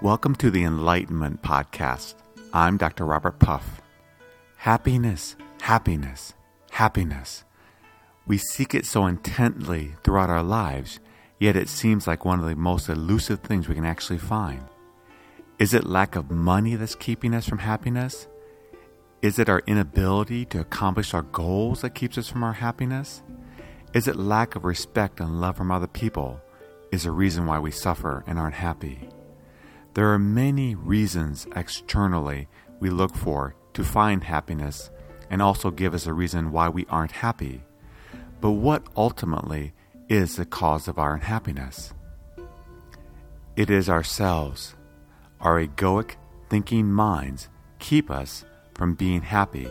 Welcome to the Enlightenment Podcast. I'm Dr. Robert Puff. Happiness, happiness, happiness. We seek it so intently throughout our lives, yet it seems like one of the most elusive things we can actually find. Is it lack of money that's keeping us from happiness? Is it our inability to accomplish our goals that keeps us from our happiness? Is it lack of respect and love from other people is a reason why we suffer and aren't happy? There are many reasons externally we look for to find happiness and also give us a reason why we aren't happy. But what ultimately is the cause of our unhappiness? It is ourselves. Our egoic thinking minds keep us from being happy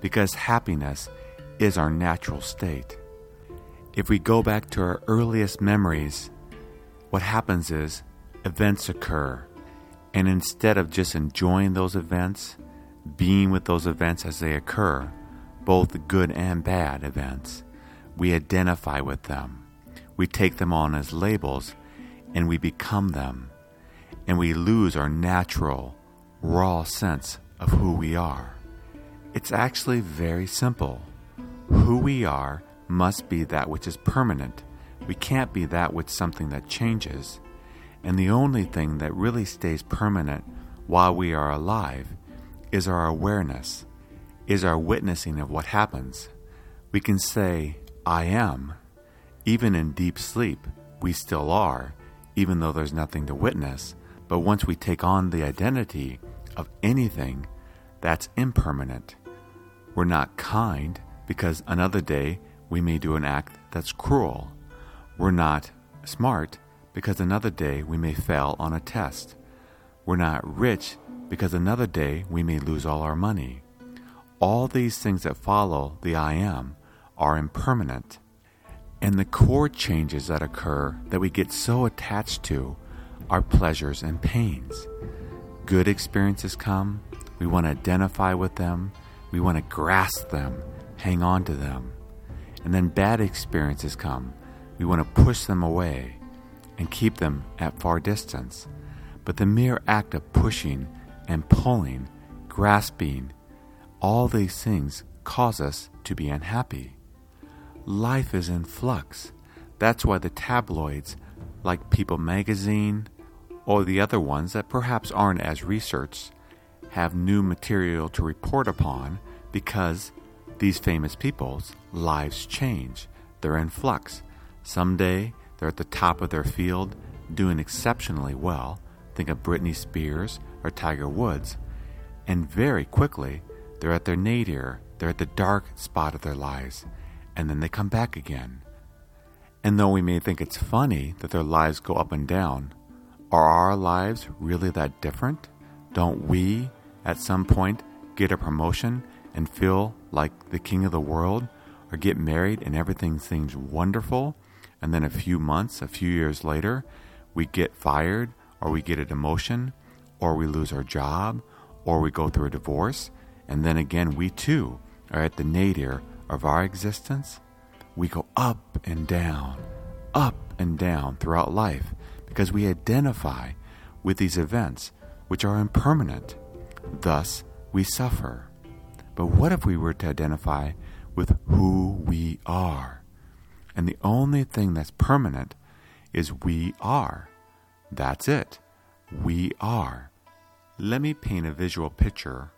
because happiness is our natural state. If we go back to our earliest memories, what happens is events occur and instead of just enjoying those events, being with those events as they occur, both good and bad events, we identify with them. We take them on as labels and we become them. And we lose our natural, raw sense of who we are. It's actually very simple. Who we are must be that which is permanent. We can't be that which something that changes. And the only thing that really stays permanent while we are alive is our awareness, is our witnessing of what happens. We can say, I am. Even in deep sleep, we still are, even though there's nothing to witness. But once we take on the identity of anything, that's impermanent. We're not kind because another day we may do an act that's cruel. We're not smart because another day we may fail on a test. We're not rich because another day we may lose all our money. All these things that follow the I am are impermanent. And the core changes that occur that we get so attached to are pleasures and pains. Good experiences come, we want to identify with them, we want to grasp them, hang on to them. And then bad experiences come, we want to push them away and keep them at far distance. But the mere act of pushing and pulling, grasping, all these things cause us to be unhappy. Life is in flux. That's why the tabloids, like People magazine, or the other ones that perhaps aren't as researched, have new material to report upon because these famous people's lives change. They're in flux. Someday they're at the top of their field, doing exceptionally well. Think of Britney Spears or Tiger Woods. And very quickly, they're at their nadir, they're at the dark spot of their lives, and then they come back again. And though we may think it's funny that their lives go up and down, are our lives really that different? Don't we, at some point, get a promotion and feel like the king of the world, or get married and everything seems wonderful? And then a few months, a few years later, we get fired, or we get a demotion, or we lose our job, or we go through a divorce, and then again, we too are at the nadir of our existence. We go up and down, up and down throughout life because we identify with these events which are impermanent. Thus, we suffer. But what if we were to identify with who we are? And the only thing that's permanent is we are. That's it. We are. Let me paint a visual picture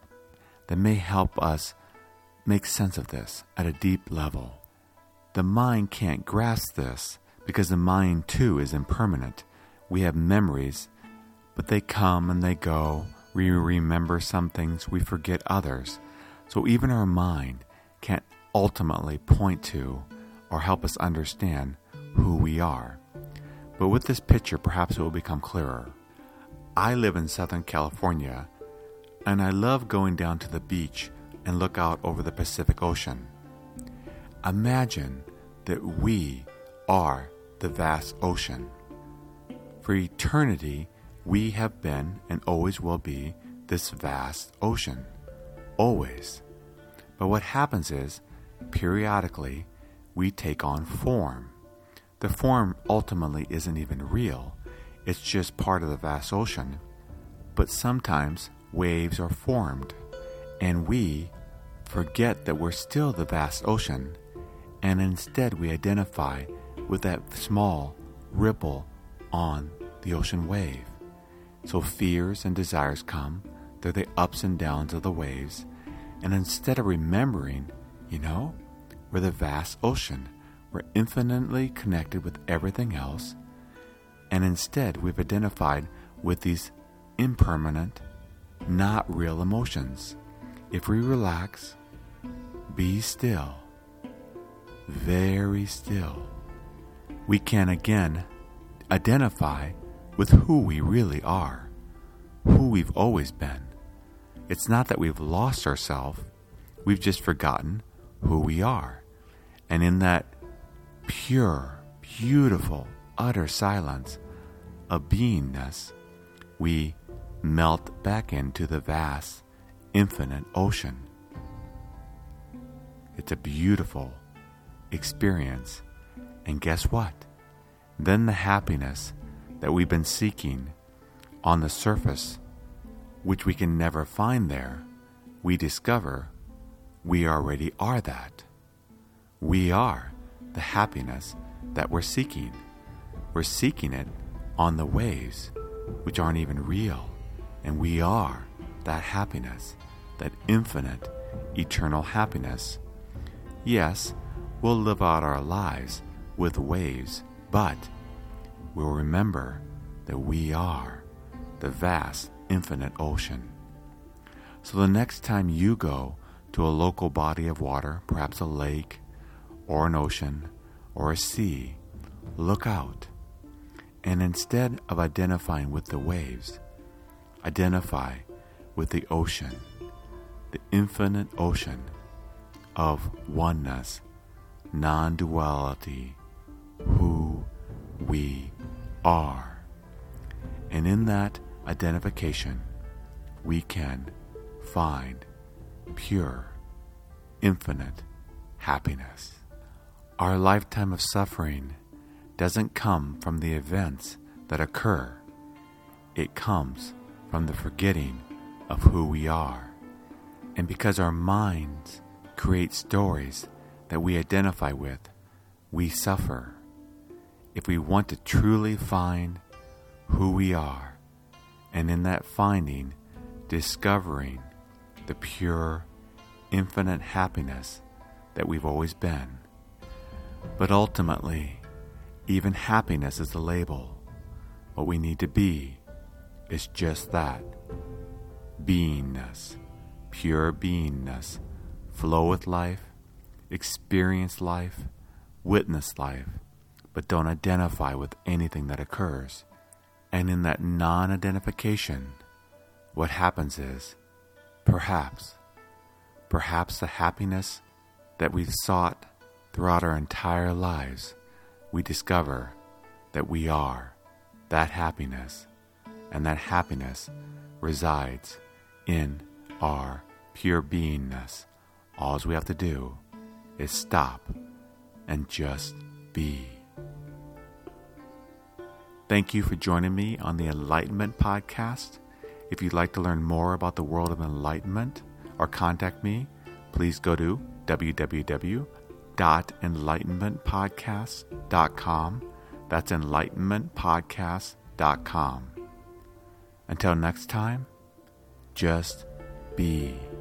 that may help us make sense of this at a deep level. The mind can't grasp this because the mind too is impermanent. We have memories, but they come and they go. We remember some things, we forget others. So even our mind can't ultimately point to or help us understand who we are. But with this picture, perhaps it will become clearer. I live in Southern California, and I love going down to the beach and look out over the Pacific Ocean. Imagine that we are the vast ocean. For eternity, we have been and always will be this vast ocean. Always. But what happens is, periodically, we take on form. The form ultimately isn't even real, it's just part of the vast ocean. But sometimes waves are formed, and we forget that we're still the vast ocean, and instead we identify with that small ripple on the ocean wave. So fears and desires come, they're the ups and downs of the waves, and instead of remembering, you know, we're the vast ocean, we're infinitely connected with everything else, and instead we've identified with these impermanent, not real emotions. If we relax, be still, very still, we can again identify with who we really are, who we've always been. It's not that we've lost ourselves, we've just forgotten who we are. And in that pure, beautiful, utter silence of beingness, we melt back into the vast, infinite ocean. It's a beautiful experience. And guess what? Then the happiness that we've been seeking on the surface, which we can never find there, we discover we already are that. We are the happiness that we're seeking. We're seeking it on the waves, which aren't even real. And we are that happiness, that infinite, eternal happiness. Yes, we'll live out our lives with waves, but we'll remember that we are the vast, infinite ocean. So the next time you go to a local body of water, perhaps a lake, or an ocean, or a sea, look out. And instead of identifying with the waves, identify with the ocean, the infinite ocean of oneness, non duality, who we are. And in that identification, we can find pure, infinite happiness. Our lifetime of suffering doesn't come from the events that occur, it comes from the forgetting of who we are. And because our minds create stories that we identify with, we suffer. If we want to truly find who we are, and in that finding, discovering the pure, infinite happiness that we've always been. But ultimately, even happiness is a label. What we need to be is just that. Beingness, pure beingness, flow with life, experience life, witness life, but don't identify with anything that occurs. And in that non identification, what happens is perhaps, perhaps the happiness that we've sought throughout our entire lives, we discover that we are that happiness, and that happiness resides in our pure beingness. All we have to do is stop and just be. Thank you for joining me on the Enlightenment Podcast. If you'd like to learn more about the world of enlightenment or contact me, please go to www.enlightenmentpodcast.com. That's enlightenmentpodcast.com. Until next time, just be.